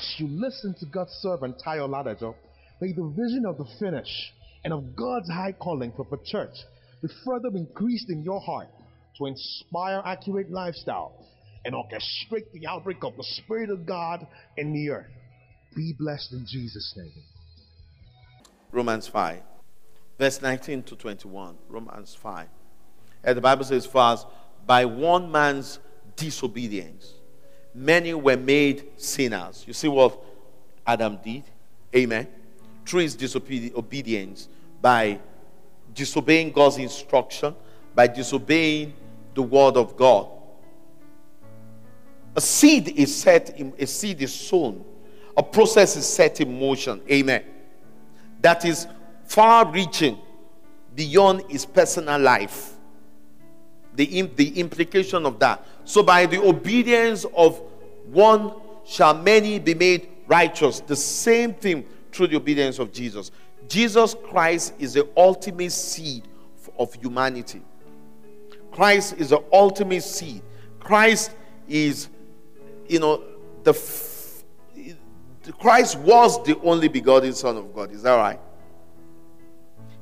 as you listen to God's servant Tayo Ladajo, may the vision of the finish and of God's high calling for the church be further increased in your heart to inspire accurate lifestyle and orchestrate the outbreak of the Spirit of God in the earth. Be blessed in Jesus' name. Romans 5, verse 19 to 21. Romans 5. And the Bible says, First, by one man's disobedience, many were made sinners. You see what Adam did? Amen. Through his disobedience, by disobeying God's instruction, by disobeying the word of God. A seed is set in, a seed is sown. A process is set in motion. Amen. That is far reaching beyond his personal life. The, the implication of that. So, by the obedience of one shall many be made righteous. The same thing through the obedience of Jesus. Jesus Christ is the ultimate seed of humanity. Christ is the ultimate seed. Christ is, you know, the Christ was the only begotten Son of God. Is that right?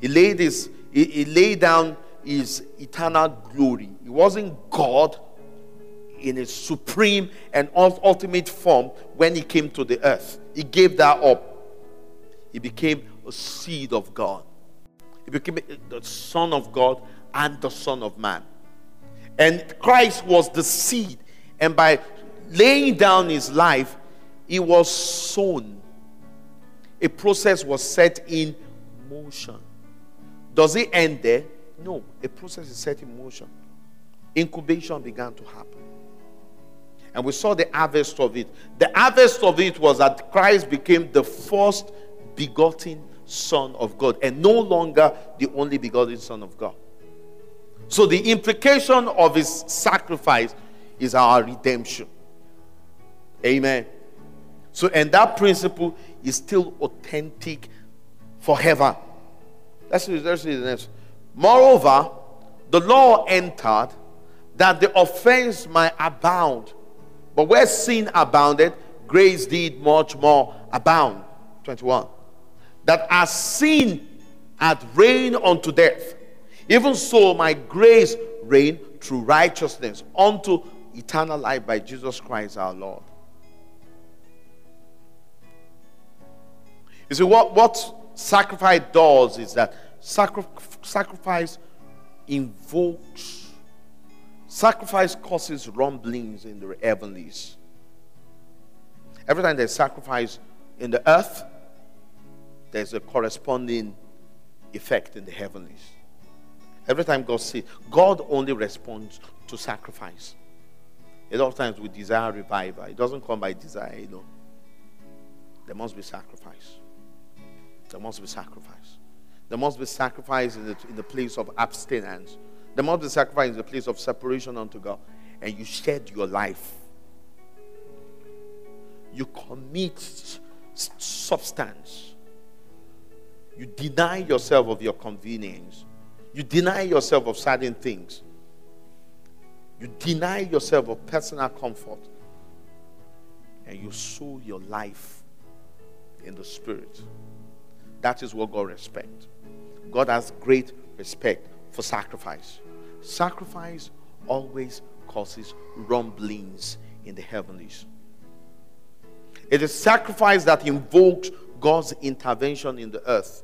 He laid his, he, he laid down his eternal glory. He wasn't God in his supreme and ultimate form when he came to the earth. He gave that up. He became a seed of God. He became the Son of God and the Son of Man. And Christ was the seed. And by laying down his life, he was sown. A process was set in motion. Does it end there? No. A process is set in motion. Incubation began to happen. And we saw the harvest of it. The harvest of it was that Christ became the first begotten Son of God and no longer the only begotten Son of God. So the implication of his sacrifice is our redemption. Amen. So, and that principle is still authentic forever. Let's the next. Moreover, the law entered that the offense might abound. But where sin abounded, grace did much more abound. 21. That as sin had reigned unto death, even so my grace reign through righteousness unto eternal life by Jesus Christ our Lord. You see, what, what sacrifice does is that sacri- sacrifice invokes, sacrifice causes rumblings in the heavenlies. Every time there's sacrifice in the earth, there's a corresponding effect in the heavenlies. Every time God sees, God only responds to sacrifice. A lot of times we desire revival. It doesn't come by desire you know. There must be sacrifice. There must be sacrifice. There must be sacrifice in the, in the place of abstinence. There must be sacrifice is a place of separation unto God. And you shed your life. You commit substance. You deny yourself of your convenience. You deny yourself of certain things. You deny yourself of personal comfort. And you sow your life in the Spirit. That is what God respects. God has great respect for sacrifice. Sacrifice always causes rumblings in the heavenlies. It is sacrifice that invokes God's intervention in the earth.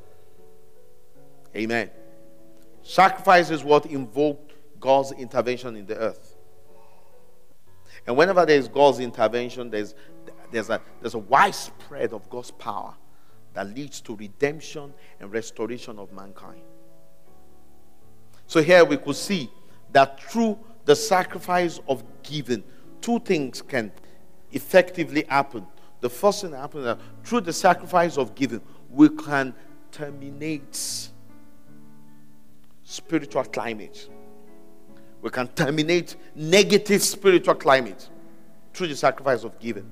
Amen. Sacrifice is what invoked God's intervention in the earth. And whenever there is God's intervention, there's, there's, a, there's a widespread of God's power that leads to redemption and restoration of mankind. So here we could see that through the sacrifice of giving, two things can effectively happen. The first thing that happens that through the sacrifice of giving, we can terminate spiritual climate. We can terminate negative spiritual climate through the sacrifice of giving.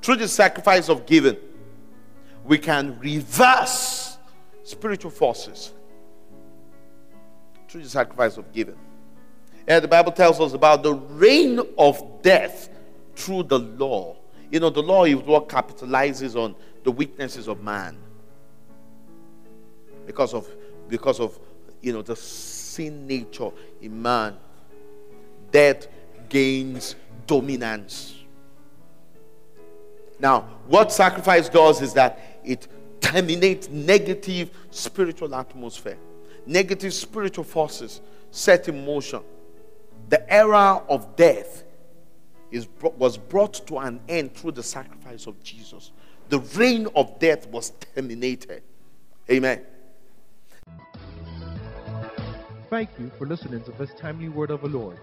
Through the sacrifice of giving, we can reverse spiritual forces through the sacrifice of giving. And the Bible tells us about the reign of death through the law You know, the law is what capitalizes on the weaknesses of man. Because of because of you know the sin nature in man. Death gains dominance. Now, what sacrifice does is that it terminates negative spiritual atmosphere, negative spiritual forces set in motion. The era of death is, was brought to an end through the sacrifice of Jesus. The reign of death was terminated. Amen. Thank you for listening to this timely word of the Lord.